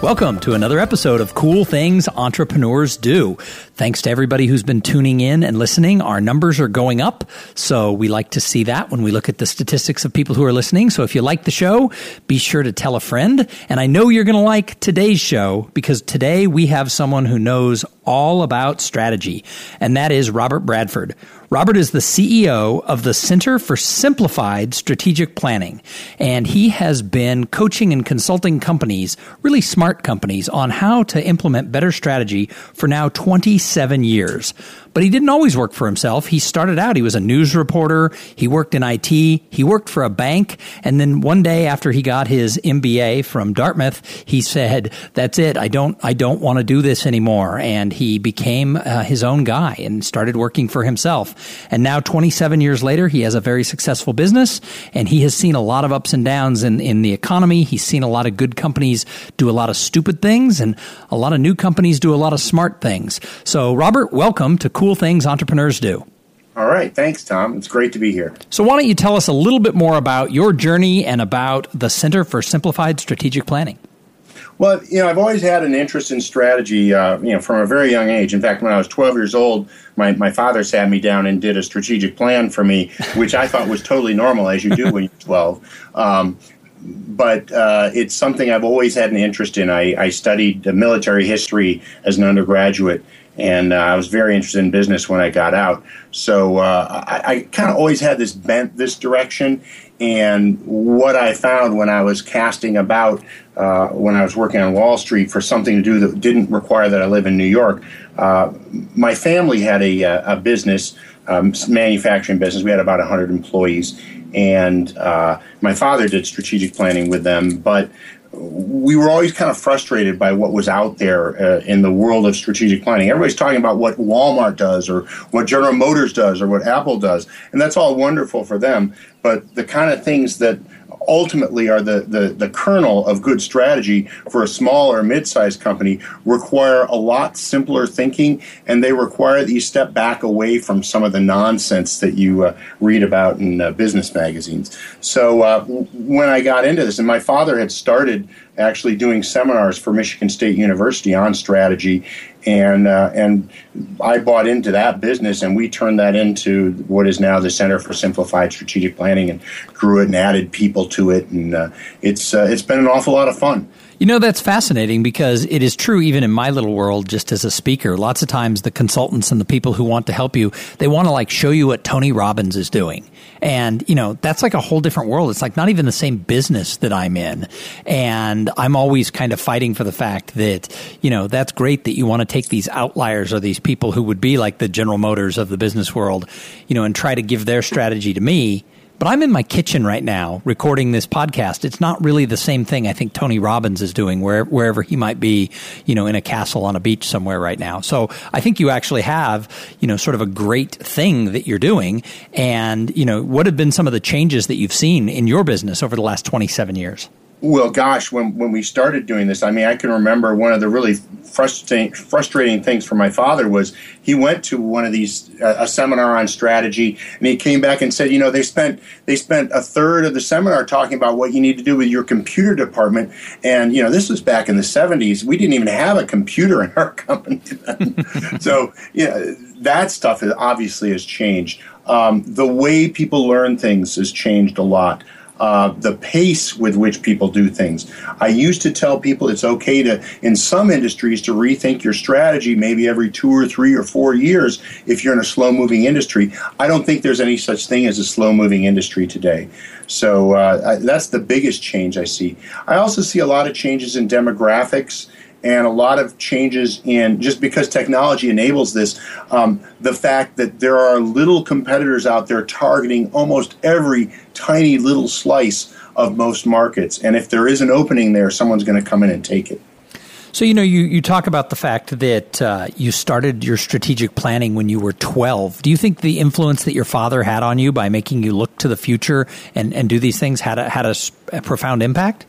Welcome to another episode of Cool Things Entrepreneurs Do. Thanks to everybody who's been tuning in and listening. Our numbers are going up, so we like to see that when we look at the statistics of people who are listening. So if you like the show, be sure to tell a friend. And I know you're going to like today's show because today we have someone who knows all about strategy, and that is Robert Bradford. Robert is the CEO of the Center for Simplified Strategic Planning, and he has been coaching and consulting companies, really smart companies, on how to implement better strategy for now 27 years. But he didn't always work for himself. He started out, he was a news reporter, he worked in IT, he worked for a bank, and then one day after he got his MBA from Dartmouth, he said, "That's it. I don't I don't want to do this anymore." And he became uh, his own guy and started working for himself. And now 27 years later, he has a very successful business and he has seen a lot of ups and downs in in the economy. He's seen a lot of good companies do a lot of stupid things and a lot of new companies do a lot of smart things. So, Robert, welcome to Cool Things Entrepreneurs Do. All right. Thanks, Tom. It's great to be here. So, why don't you tell us a little bit more about your journey and about the Center for Simplified Strategic Planning? Well, you know, I've always had an interest in strategy, uh, you know, from a very young age. In fact, when I was 12 years old, my, my father sat me down and did a strategic plan for me, which I thought was totally normal, as you do when you're 12. Um, but uh, it's something I've always had an interest in. I, I studied military history as an undergraduate, and uh, I was very interested in business when I got out. So uh, I, I kind of always had this bent this direction. And what I found when I was casting about, uh, when I was working on Wall Street for something to do that didn't require that I live in New York, uh, my family had a, uh, a business, um, manufacturing business. We had about 100 employees. And uh, my father did strategic planning with them, but we were always kind of frustrated by what was out there uh, in the world of strategic planning. Everybody's talking about what Walmart does or what General Motors does or what Apple does, and that's all wonderful for them. But the kind of things that ultimately are the, the, the kernel of good strategy for a small or mid-sized company require a lot simpler thinking and they require that you step back away from some of the nonsense that you uh, read about in uh, business magazines. So uh, when i got into this and my father had started actually doing seminars for michigan state university on strategy and uh, and I bought into that business, and we turned that into what is now the Center for Simplified Strategic Planning, and grew it and added people to it, and uh, it's uh, it's been an awful lot of fun. You know, that's fascinating because it is true even in my little world, just as a speaker. Lots of times the consultants and the people who want to help you, they want to like show you what Tony Robbins is doing. And, you know, that's like a whole different world. It's like not even the same business that I'm in. And I'm always kind of fighting for the fact that, you know, that's great that you want to take these outliers or these people who would be like the General Motors of the business world, you know, and try to give their strategy to me but I'm in my kitchen right now recording this podcast. It's not really the same thing I think Tony Robbins is doing where, wherever he might be, you know, in a castle on a beach somewhere right now. So I think you actually have, you know, sort of a great thing that you're doing. And, you know, what have been some of the changes that you've seen in your business over the last 27 years? Well, gosh, when, when we started doing this, I mean, I can remember one of the really frustrating frustrating things for my father was he went to one of these uh, a seminar on strategy, and he came back and said, you know, they spent they spent a third of the seminar talking about what you need to do with your computer department, and you know, this was back in the '70s. We didn't even have a computer in our company, so yeah, that stuff obviously has changed. Um, the way people learn things has changed a lot uh, the pace with which people do things. I used to tell people it's okay to, in some industries, to rethink your strategy maybe every two or three or four years if you're in a slow moving industry. I don't think there's any such thing as a slow moving industry today. So uh, that's the biggest change I see. I also see a lot of changes in demographics and a lot of changes in just because technology enables this, um, the fact that there are little competitors out there targeting almost every tiny little slice of most markets. And if there is an opening there, someone's going to come in and take it. So, you know, you, you talk about the fact that uh, you started your strategic planning when you were 12. Do you think the influence that your father had on you by making you look to the future and, and do these things had a, had a, a profound impact?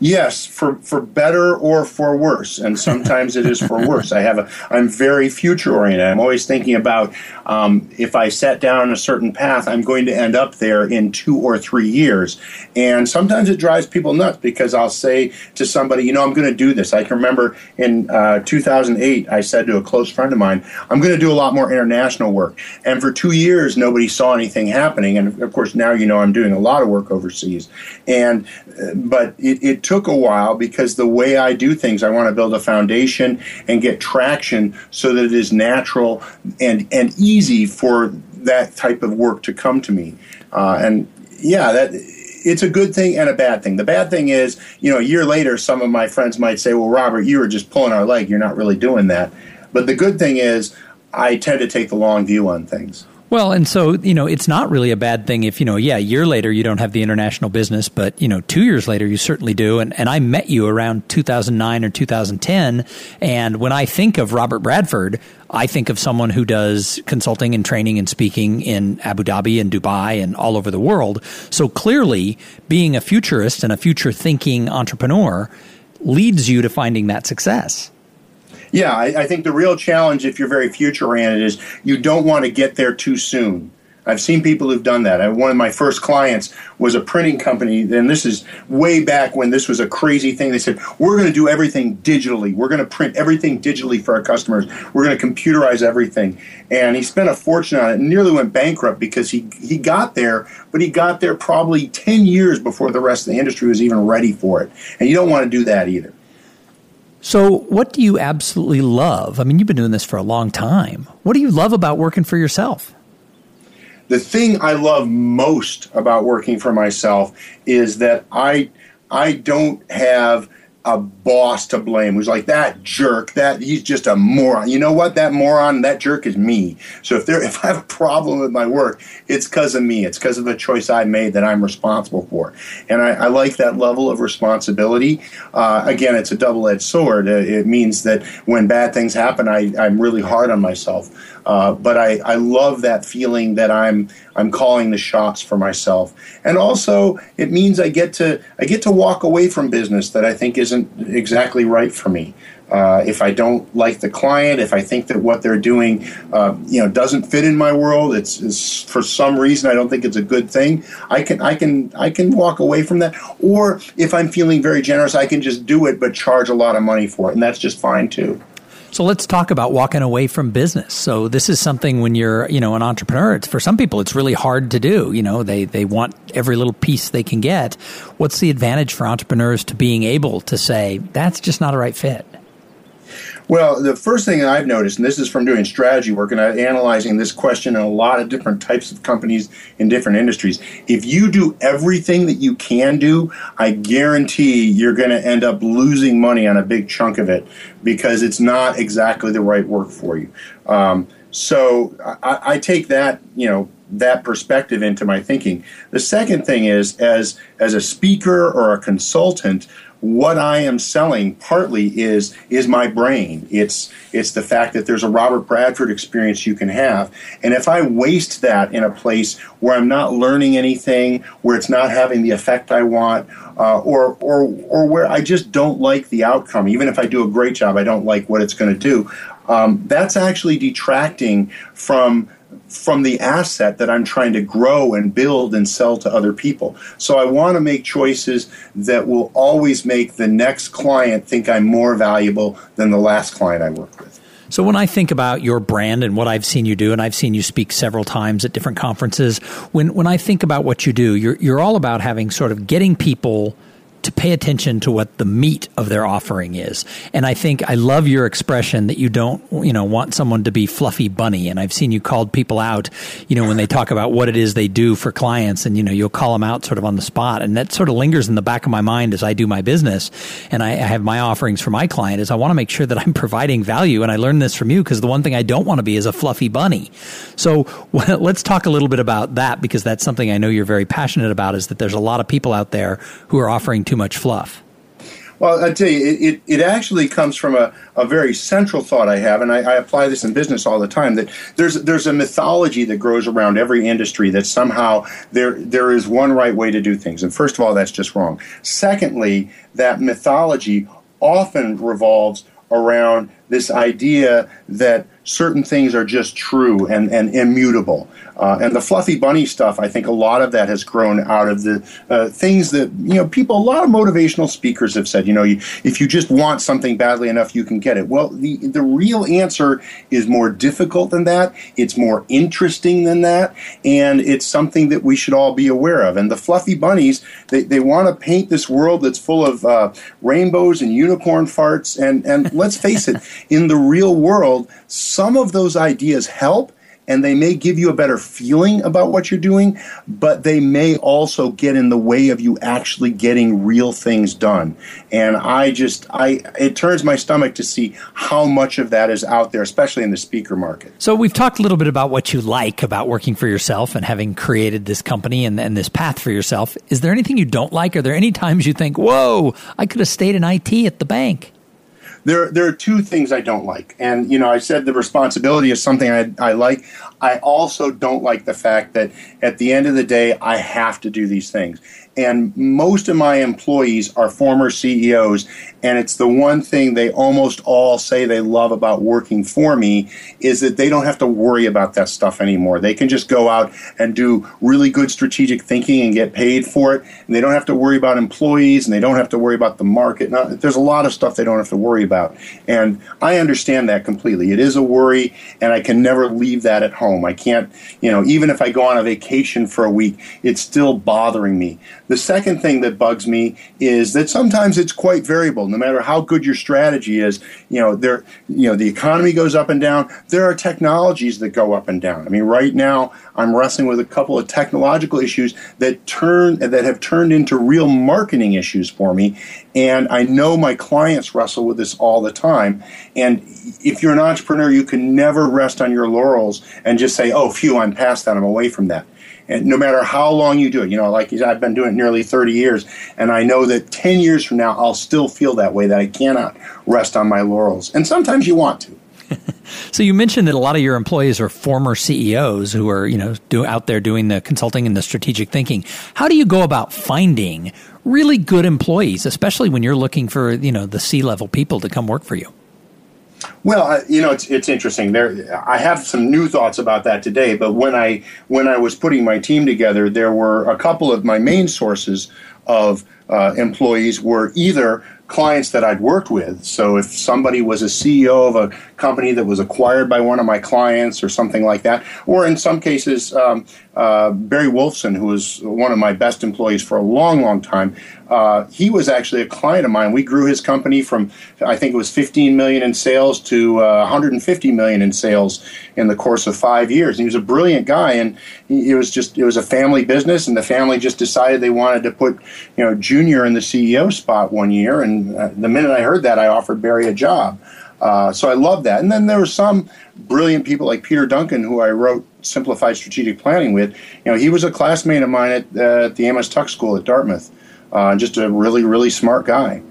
Yes, for, for better or for worse, and sometimes it is for worse. I have a I'm very future oriented. I'm always thinking about um, if I set down a certain path, I'm going to end up there in two or three years. And sometimes it drives people nuts because I'll say to somebody, you know, I'm going to do this. I can remember in uh, 2008, I said to a close friend of mine, I'm going to do a lot more international work. And for two years, nobody saw anything happening. And of course, now you know I'm doing a lot of work overseas. And uh, but it, it took a while because the way I do things, I want to build a foundation and get traction so that it is natural and and easy for that type of work to come to me. Uh, and yeah, that it's a good thing and a bad thing. The bad thing is, you know, a year later, some of my friends might say, "Well, Robert, you were just pulling our leg. You're not really doing that." But the good thing is, I tend to take the long view on things. Well, and so, you know, it's not really a bad thing if, you know, yeah, a year later you don't have the international business, but, you know, two years later you certainly do. And, and I met you around 2009 or 2010. And when I think of Robert Bradford, I think of someone who does consulting and training and speaking in Abu Dhabi and Dubai and all over the world. So clearly, being a futurist and a future thinking entrepreneur leads you to finding that success. Yeah, I, I think the real challenge, if you're very future oriented, is you don't want to get there too soon. I've seen people who've done that. I, one of my first clients was a printing company, and this is way back when this was a crazy thing. They said, We're going to do everything digitally. We're going to print everything digitally for our customers. We're going to computerize everything. And he spent a fortune on it and nearly went bankrupt because he, he got there, but he got there probably 10 years before the rest of the industry was even ready for it. And you don't want to do that either. So, what do you absolutely love? I mean, you've been doing this for a long time. What do you love about working for yourself? The thing I love most about working for myself is that I I don't have a boss to blame who's like that jerk that he's just a moron. You know what? That moron that jerk is me. So if there if i have a problem with my work it's because of me. It's because of the choice i made that i'm responsible for. And i, I like that level of responsibility. Uh, again it's a double-edged sword. It means that when bad things happen I, i'm really hard on myself. Uh, but I, I love that feeling that I'm I'm calling the shots for myself, and also it means I get to I get to walk away from business that I think isn't exactly right for me. Uh, if I don't like the client, if I think that what they're doing, uh, you know, doesn't fit in my world, it's, it's, for some reason I don't think it's a good thing. I can I can I can walk away from that. Or if I'm feeling very generous, I can just do it, but charge a lot of money for it, and that's just fine too. So let's talk about walking away from business. So this is something when you're, you know, an entrepreneur, it's for some people it's really hard to do. You know, they they want every little piece they can get. What's the advantage for entrepreneurs to being able to say that's just not a right fit? Well, the first thing I've noticed, and this is from doing strategy work and analyzing this question in a lot of different types of companies in different industries, if you do everything that you can do, I guarantee you're going to end up losing money on a big chunk of it because it's not exactly the right work for you. Um, so I, I take that, you know, that perspective into my thinking. The second thing is, as as a speaker or a consultant, what I am selling partly is is my brain. It's it's the fact that there's a Robert Bradford experience you can have, and if I waste that in a place where I'm not learning anything, where it's not having the effect I want, uh, or or or where I just don't like the outcome, even if I do a great job, I don't like what it's going to do. Um, that's actually detracting from from the asset that I'm trying to grow and build and sell to other people. So I want to make choices that will always make the next client think I'm more valuable than the last client I worked with. So when I think about your brand and what I've seen you do, and I've seen you speak several times at different conferences, when when I think about what you do, you're you're all about having sort of getting people to pay attention to what the meat of their offering is. And I think I love your expression that you don't, you know, want someone to be fluffy bunny. And I've seen you called people out, you know, when they talk about what it is they do for clients and, you know, you'll call them out sort of on the spot. And that sort of lingers in the back of my mind as I do my business. And I, have my offerings for my client is I want to make sure that I'm providing value. And I learned this from you because the one thing I don't want to be is a fluffy bunny. So let's talk a little bit about that because that's something I know you're very passionate about is that there's a lot of people out there who are offering too too much fluff? Well, I tell you, it, it, it, actually comes from a, a very central thought I have, and I, I, apply this in business all the time. That there's there's a mythology that grows around every industry that somehow there there is one right way to do things, and first of all, that's just wrong. Secondly, that mythology often revolves around this idea that certain things are just true and, and immutable. Uh, and the fluffy bunny stuff, I think a lot of that has grown out of the uh, things that, you know, people, a lot of motivational speakers have said, you know, you, if you just want something badly enough, you can get it. Well, the, the real answer is more difficult than that. It's more interesting than that. And it's something that we should all be aware of. And the fluffy bunnies, they, they want to paint this world that's full of uh, rainbows and unicorn farts. And, and let's face it, in the real world, some of those ideas help and they may give you a better feeling about what you're doing, but they may also get in the way of you actually getting real things done. And I just, I, it turns my stomach to see how much of that is out there, especially in the speaker market. So we've talked a little bit about what you like about working for yourself and having created this company and, and this path for yourself. Is there anything you don't like? Are there any times you think, whoa, I could have stayed in IT at the bank? There there are two things I don't like, and you know I said the responsibility is something I, I like. I also don't like the fact that at the end of the day I have to do these things, and most of my employees are former CEOs, and it's the one thing they almost all say they love about working for me is that they don't have to worry about that stuff anymore. They can just go out and do really good strategic thinking and get paid for it, and they don't have to worry about employees, and they don't have to worry about the market. Now, there's a lot of stuff they don't have to worry about, and I understand that completely. It is a worry, and I can never leave that at home. I can't, you know, even if I go on a vacation for a week, it's still bothering me. The second thing that bugs me is that sometimes it's quite variable. No matter how good your strategy is, you know, there, you know, the economy goes up and down. There are technologies that go up and down. I mean, right now I'm wrestling with a couple of technological issues that turn that have turned into real marketing issues for me, and I know my clients wrestle with this all the time. And if you're an entrepreneur, you can never rest on your laurels and just say, "Oh, phew, I'm past that. I'm away from that." And no matter how long you do it, you know, like I've been doing it nearly 30 years, and I know that 10 years from now, I'll still feel that way, that I cannot rest on my laurels. And sometimes you want to. so you mentioned that a lot of your employees are former CEOs who are, you know, do, out there doing the consulting and the strategic thinking. How do you go about finding really good employees, especially when you're looking for, you know, the C-level people to come work for you? Well, you know, it's it's interesting. There, I have some new thoughts about that today. But when I when I was putting my team together, there were a couple of my main sources of uh, employees were either clients that I'd worked with. So if somebody was a CEO of a company that was acquired by one of my clients or something like that, or in some cases, um, uh, Barry Wolfson, who was one of my best employees for a long, long time, uh, he was actually a client of mine. We grew his company from I think it was 15 million in sales to uh, 150 million in sales in the course of five years. And he was a brilliant guy, and it was just it was a family business, and the family just decided they wanted to put you know Junior in the CEO spot one year, and uh, the minute I heard that, I offered Barry a job. Uh, so I love that. And then there were some brilliant people like Peter Duncan, who I wrote Simplified Strategic Planning with. You know, he was a classmate of mine at, uh, at the Amos Tuck School at Dartmouth. Uh, just a really, really smart guy.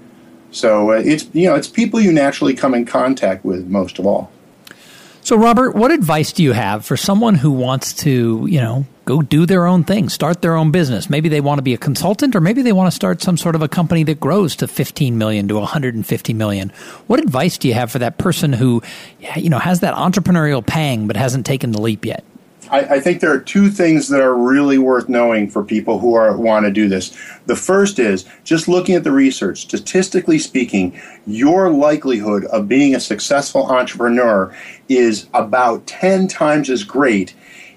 So uh, it's you know it's people you naturally come in contact with most of all. So Robert, what advice do you have for someone who wants to you know go do their own thing, start their own business? Maybe they want to be a consultant, or maybe they want to start some sort of a company that grows to fifteen million to one hundred and fifty million. What advice do you have for that person who you know has that entrepreneurial pang but hasn't taken the leap yet? I, I, think there are two things that are really worth knowing for people who are want to do this. The first is just looking at the research. Statistically speaking, your likelihood of being a successful entrepreneur is about 10 times as great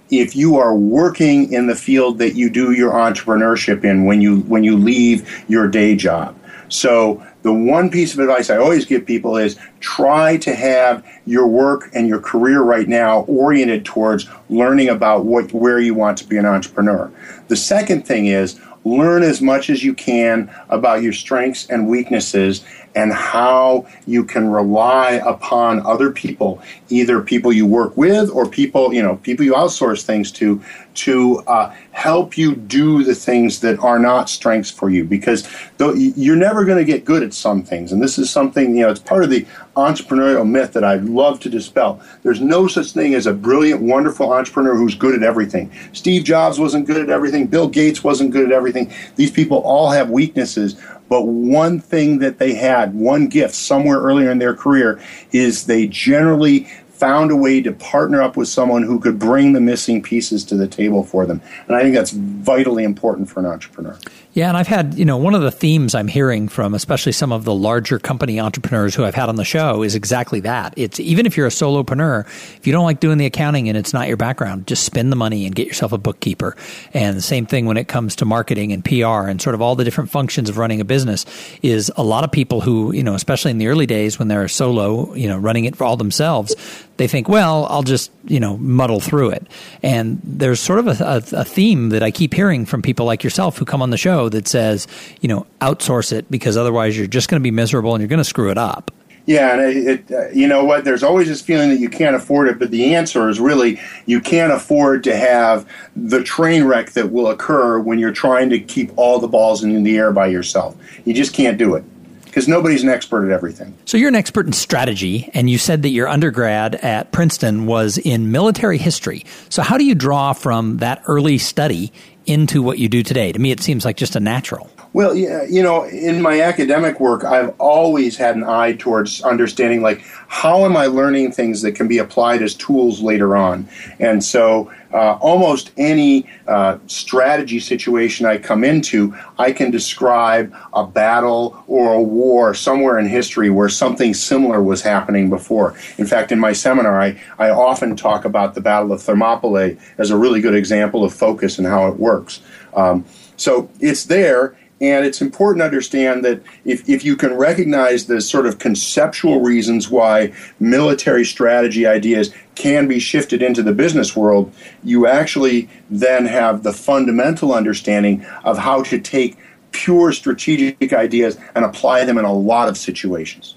if you are working in the field that you do your entrepreneurship in when you when you leave your day job. So the one piece of advice I always give people is try to have your work and your career right now oriented towards learning about what where you want to be an entrepreneur. The second thing is learn as much as you can about your strengths and weaknesses and how you can rely upon other people, either people you work with or people, you know, people you outsource things to to uh, help you do the things that are not strengths for you because you're never going to get good at some things. And this is something, you know, it's part of the entrepreneurial myth that I'd love to dispel. There's no such thing as a brilliant, wonderful entrepreneur who's good at everything. Steve Jobs wasn't good at everything, Bill Gates wasn't good at everything. These people all have weaknesses. But one thing that they had, one gift somewhere earlier in their career, is they generally found a way to partner up with someone who could bring the missing pieces to the table for them. And I think that's vitally important for an entrepreneur. Yeah, and I've had, you know, one of the themes I'm hearing from especially some of the larger company entrepreneurs who I've had on the show is exactly that. It's even if you're a solopreneur, if you don't like doing the accounting and it's not your background, just spend the money and get yourself a bookkeeper. And the same thing when it comes to marketing and PR and sort of all the different functions of running a business is a lot of people who, you know, especially in the early days when they're solo, you know, running it for all themselves, they think, well, I'll just, you know, muddle through it. And there's sort of a, a, a theme that I keep hearing from people like yourself who come on the show that says, you know, outsource it because otherwise you're just going to be miserable and you're going to screw it up. Yeah, and it, it uh, you know what? There's always this feeling that you can't afford it, but the answer is really you can't afford to have the train wreck that will occur when you're trying to keep all the balls in the air by yourself. You just can't do it because nobody's an expert at everything. So you're an expert in strategy, and you said that your undergrad at Princeton was in military history. So how do you draw from that early study into what you do today? To me, it seems like just a natural. Well, yeah, you know, in my academic work, I've always had an eye towards understanding, like, how am I learning things that can be applied as tools later on? And so, uh, almost any uh, strategy situation I come into, I can describe a battle or a war somewhere in history where something similar was happening before. In fact, in my seminar, I, I often talk about the Battle of Thermopylae as a really good example of focus and how it works. Um, so it's there and it's important to understand that if, if you can recognize the sort of conceptual reasons why military strategy ideas can be shifted into the business world, you actually then have the fundamental understanding of how to take pure strategic ideas and apply them in a lot of situations.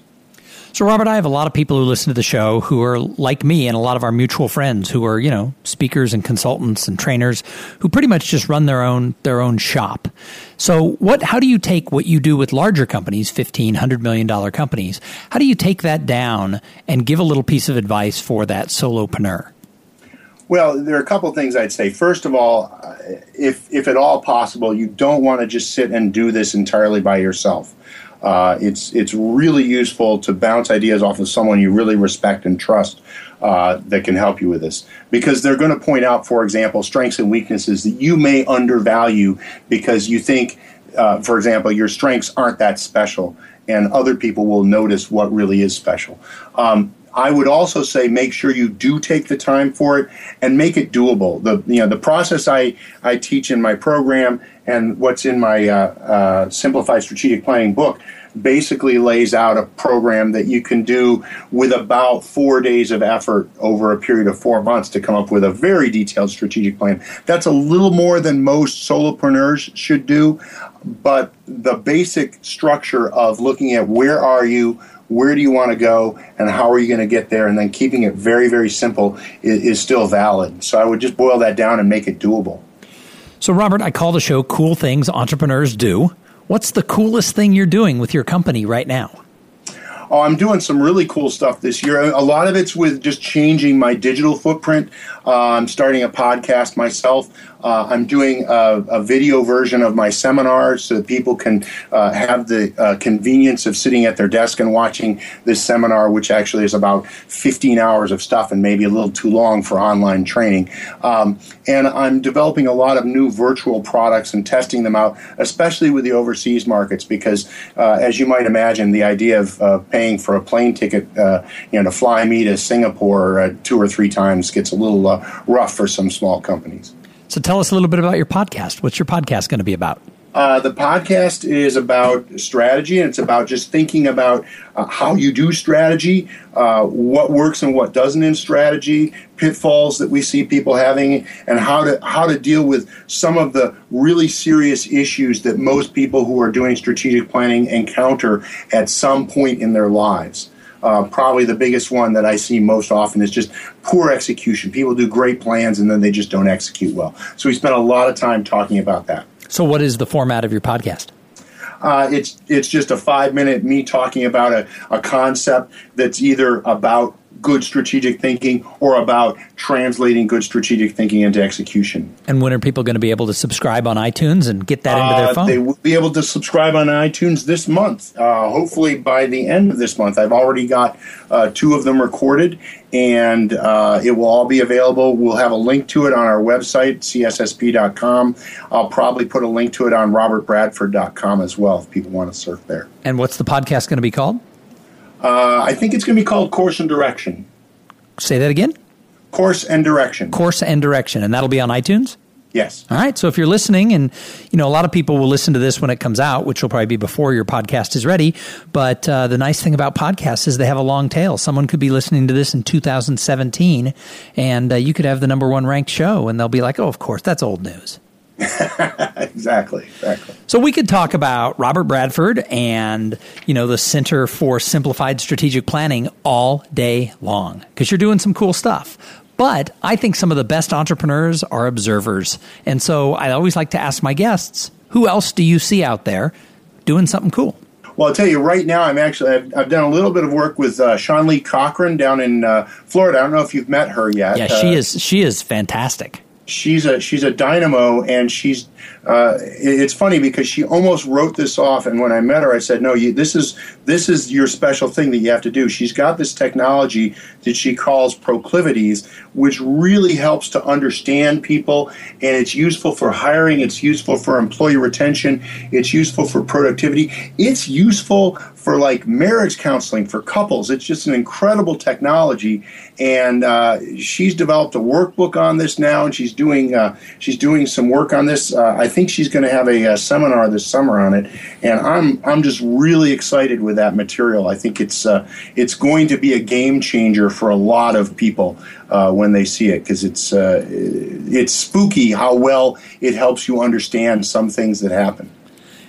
So, Robert, I have a lot of people who listen to the show who are like me and a lot of our mutual friends who are, you know, speakers and consultants and trainers who pretty much just run their own their own shop. So, what? How do you take what you do with larger companies, fifteen hundred million dollar companies? How do you take that down and give a little piece of advice for that solopreneur? Well, there are a couple things I'd say. First of all, if if at all possible, you don't want to just sit and do this entirely by yourself. Uh, it's it's really useful to bounce ideas off of someone you really respect and trust uh, that can help you with this because they're going to point out, for example, strengths and weaknesses that you may undervalue because you think, uh, for example, your strengths aren't that special, and other people will notice what really is special. Um, I would also say make sure you do take the time for it and make it doable. The you know the process I, I teach in my program and what's in my uh, uh, simplified strategic planning book basically lays out a program that you can do with about four days of effort over a period of four months to come up with a very detailed strategic plan. That's a little more than most solopreneurs should do, but the basic structure of looking at where are you, where do you want to go, and how are you going to get there, and then keeping it very, very simple is, is still valid. So I would just boil that down and make it doable. So, Robert, I call the show Cool Things Entrepreneurs Do. What's the coolest thing you're doing with your company right now? Oh, I'm doing some really cool stuff this year. A lot of it's with just changing my digital footprint. Uh, I'm starting a podcast myself. Uh, I'm doing a, a, video version of my seminars so that people can uh, have the uh, convenience of sitting at their desk and watching this seminar, which actually is about 15 hours of stuff and maybe a little too long for online training. Um, and I'm developing a lot of new virtual products and testing them out, especially with the overseas markets, because uh, as you might imagine, the idea of paying for a plane ticket, uh, you know, to fly me to Singapore two or three times gets a little rough for some small companies. So tell us a little bit about your podcast. What's your podcast going to be about? Uh, the podcast is about strategy, and it's about just thinking about uh, how you do strategy, uh, what works and what doesn't in strategy, pitfalls that we see people having, and how to how to deal with some of the really serious issues that most people who are doing strategic planning encounter at some point in their lives. Uh, probably the biggest one that I see most often is just poor execution. People do great plans and then they just don't execute well. So we spent a lot of time talking about that. So, what is the format of your podcast? Uh, it's it's just a five minute me talking about a, a concept that's either about good strategic thinking or about translating good strategic thinking into execution. And when are people going to be able to subscribe on iTunes and get that into their uh, phone? They will be able to subscribe on iTunes this month. Uh, hopefully by the end of this month. I've already got uh, two of them recorded, and uh, it will all be available. We'll have a link to it on our website, cssp.com. I'll probably put a link to it on robertbradford.com as well if people want to surf there. And what's the podcast going to be called? Uh, I think it's going to be called Course and Direction. Say that again. Course and Direction. Course and Direction, and that'll be on iTunes. Yes. All right. So if you're listening, and you know a lot of people will listen to this when it comes out, which will probably be before your podcast is ready. But uh, the nice thing about podcasts is they have a long tail. Someone could be listening to this in 2017, and uh, you could have the number one ranked show, and they'll be like, "Oh, of course, that's old news." exactly, exactly. So we could talk about Robert Bradford and you know the Center for Simplified Strategic Planning all day long because you're doing some cool stuff. But I think some of the best entrepreneurs are observers, and so I always like to ask my guests, who else do you see out there doing something cool? Well, I'll tell you right now, I'm actually I've, I've done a little bit of work with uh, Sean Lee Cochran down in uh, Florida. I don't know if you've met her yet. Yeah, she uh, is she is fantastic she's a she's a dynamo and she's uh, it's funny because she almost wrote this off and when i met her i said no you, this is this is your special thing that you have to do she's got this technology that she calls proclivities which really helps to understand people and it's useful for hiring it's useful for employee retention it's useful for productivity it's useful for like marriage counseling for couples. It's just an incredible technology, and uh, she's developed a workbook on this now, and she's doing uh, she's doing some work on this. Uh, I think she's going to have a, a, seminar this summer on it, and I'm I'm just really excited with that material. I think it's uh, it's going to be a game changer for a lot of people uh, when they see it because it's uh, it's spooky how well it helps you understand some things that happen.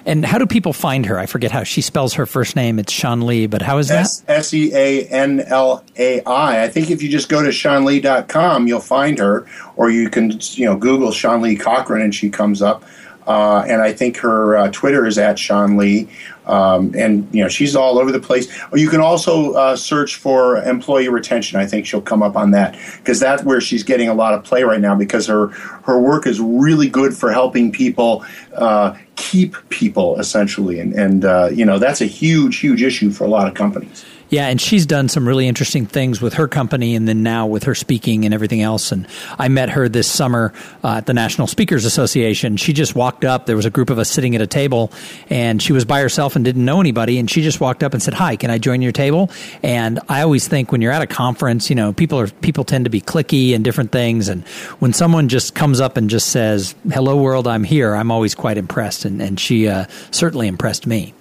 And how do people find her? I forget how she spells her first name. It's Sean Lee, but how is that? S E A N L A I. I think if you just go to SeanLee.com, you'll find her, or you can you know Google Sean Lee Cochran and she comes up. Uh, and I think her uh, Twitter is at Sean Lee, um, and you know she's all over the place. Or you can also uh, search for employee retention. I think she'll come up on that because that's where she's getting a lot of play right now because her her work is really good for helping people uh, keep people essentially, and and uh, you know that's a huge huge issue for a lot of companies. Yeah, and she's done some really interesting things with her company and then now with her speaking and everything else. And I met her this summer uh, at the National Speakers Association. She just walked up. There was a group of us sitting at a table, and she was by herself and didn't know anybody. And she just walked up and said, "Hi, can I join your table?" And I always think when you're at a conference, you know, people are people tend to be clicky and different things. And when someone just comes up and just says, "Hello, world, I'm here," I'm always quite impressed. And, and she uh, certainly impressed me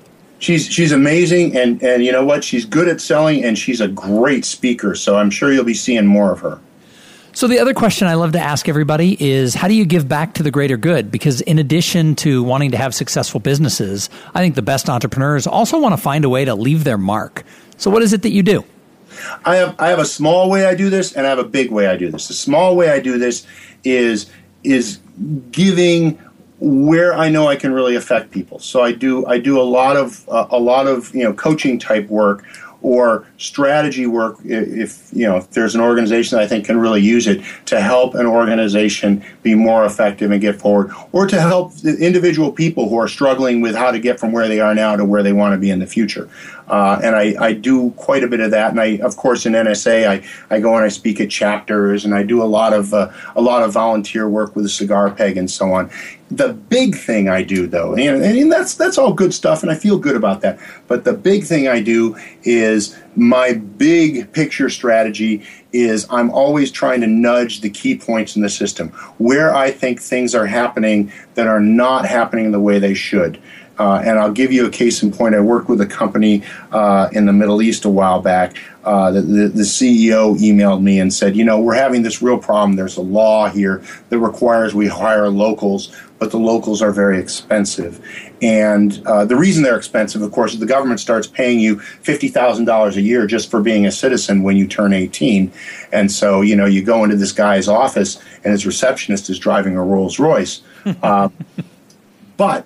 she's she's amazing and and you know what she's good at selling and she's a great speaker so i'm sure you'll be seeing more of her so the other question I love to ask everybody is how do you give back to the greater good? Because in addition to wanting to have successful businesses, I think the best entrepreneurs also want to find a way to leave their mark. So what is it that you do? I have I have a small way I do this and I have a big way I do this. The small way I do this is is giving where I know I can really affect people. So I do I do a lot of uh, a lot of you know coaching type work or strategy work if you know if there's an organization that I think can really use it to help an organization be more effective and get forward or to help individual people who are struggling with how to get from where they are now to where they want to be in the future. Uh, and I, I do quite a bit of that. And I, of course, in NSA, I, I go and I speak at chapters, and I do a lot of uh, a lot of volunteer work with the cigar peg and so on. The big thing I do, though, and, and that's that's all good stuff, and I feel good about that. But the big thing I do is my big picture strategy is I'm always trying to nudge the key points in the system where I think things are happening that are not happening the way they should. Uh, and I'll give you a case in point. I worked with a company uh, in the Middle East a while back. Uh, the, the, the, CEO emailed me and said, You know, we're having this real problem. There's a law here that requires we hire locals but the locals are very expensive. And uh, the reason they're expensive, of course, is the government starts paying you $50,000 a year just for being a citizen when you turn 18. And so, you know, you go into this guy's office and his receptionist is driving a Rolls Royce. Uh, but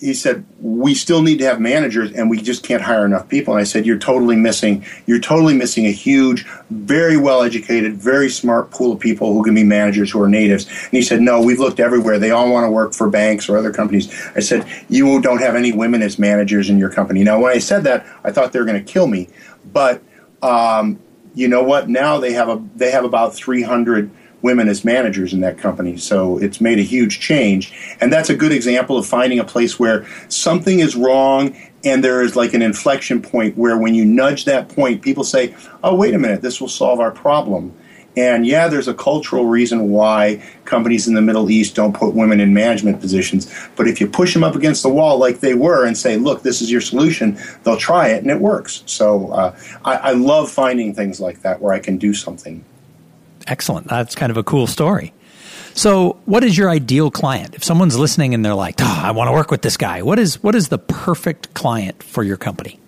he said we still need to have managers and we just can't hire enough people. And i said you're totally missing you're totally missing a huge very well educated very smart pool of people who can be managers who are natives. And he said no we've looked everywhere. They all want to work for banks or other companies. I said you don't have any women as managers in your company. Now when i said that i thought they were going to kill me but um, you know what? Now they have a they have about 300 women as managers in that company. So it's made a huge change. And that's a good example of finding a place where something is wrong and there is like an inflection point where when you nudge that point, people say, oh, wait a minute, this will solve our problem. And yeah, there's a cultural reason why companies in the Middle East don't put women in management positions. But if you push them up against the wall like they were and say, look, this is your solution, they'll try it and it works. So uh, I, I love finding things like that where I can do something. Excellent. That's kind of a cool story. So, what is your ideal client? If someone's listening and they're like, oh, "I want to work with this guy," what is what is the perfect client for your company?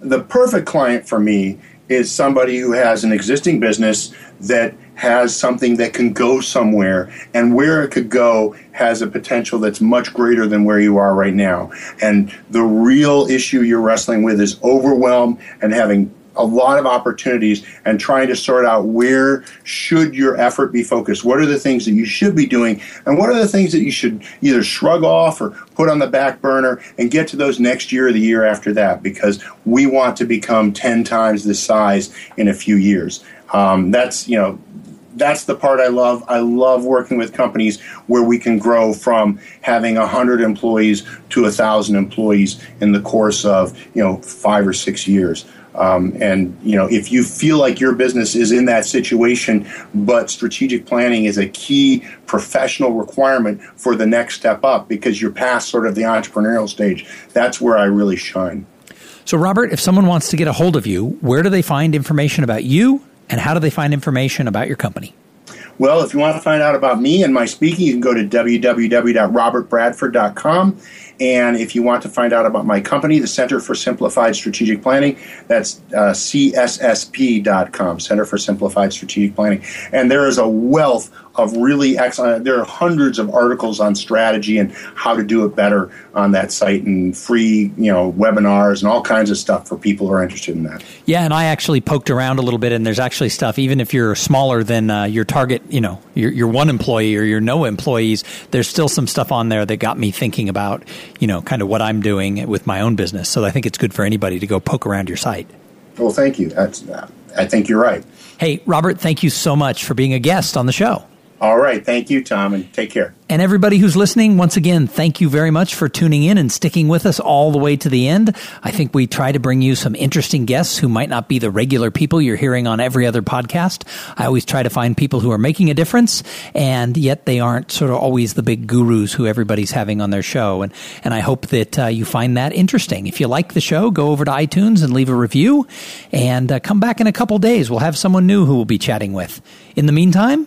The perfect client for me is somebody who has an existing business that has something that can go somewhere and where it could go has a potential that's much greater than where you are right now. And the real issue you're wrestling with is overwhelm and having a lot of opportunities and trying to sort out where should your effort be focused. What are the things that you should be doing, and what are the things that you should either shrug off or put on the back burner and get to those next year or the year after that because we want to become 10 times the size in a few years. Um, that's, you know, that's the part I love. I love working with companies where we can grow from having 100 employees to 1,000 employees in the course of, you know, five or six years. Um, and you know, if you feel like your business is in that situation, but strategic planning is a key professional requirement for the next step up because you're past sort of the entrepreneurial stage, that's where I really shine. So, Robert, if someone wants to get a hold of you, where do they find information about you, and how do they find information about your company? Well, if you want to find out about me and my speaking, you can go to www.robertbradford.com and if you want to find out about my company, the Center for Simplified Strategic Planning, that's uh, cssp.com, Center for Simplified Strategic Planning. And there is a wealth of really excellent. There are hundreds of articles on strategy and how to do it better on that site, and free, you know, webinars and all kinds of stuff for people who are interested in that. Yeah, and I actually poked around a little bit, and there's actually stuff. Even if you're smaller than uh, your target, you know, your, your one employee or your no employees, there's still some stuff on there that got me thinking about, you know, kind of what I'm doing with my own business. So I think it's good for anybody to go poke around your site. Well, thank you. That's, uh, I think you're right. Hey, Robert, thank you so much for being a guest on the show. All right. Thank you, Tom, and take care. And everybody who's listening, once again, thank you very much for tuning in and sticking with us all the way to the end. I think we try to bring you some interesting guests who might not be the regular people you're hearing on every other podcast. I always try to find people who are making a difference, and yet they aren't sort of always the big gurus who everybody's having on their show. And, and I hope that uh, you find that interesting. If you like the show, go over to iTunes and leave a review, and uh, come back in a couple days. We'll have someone new who we'll be chatting with. In the meantime,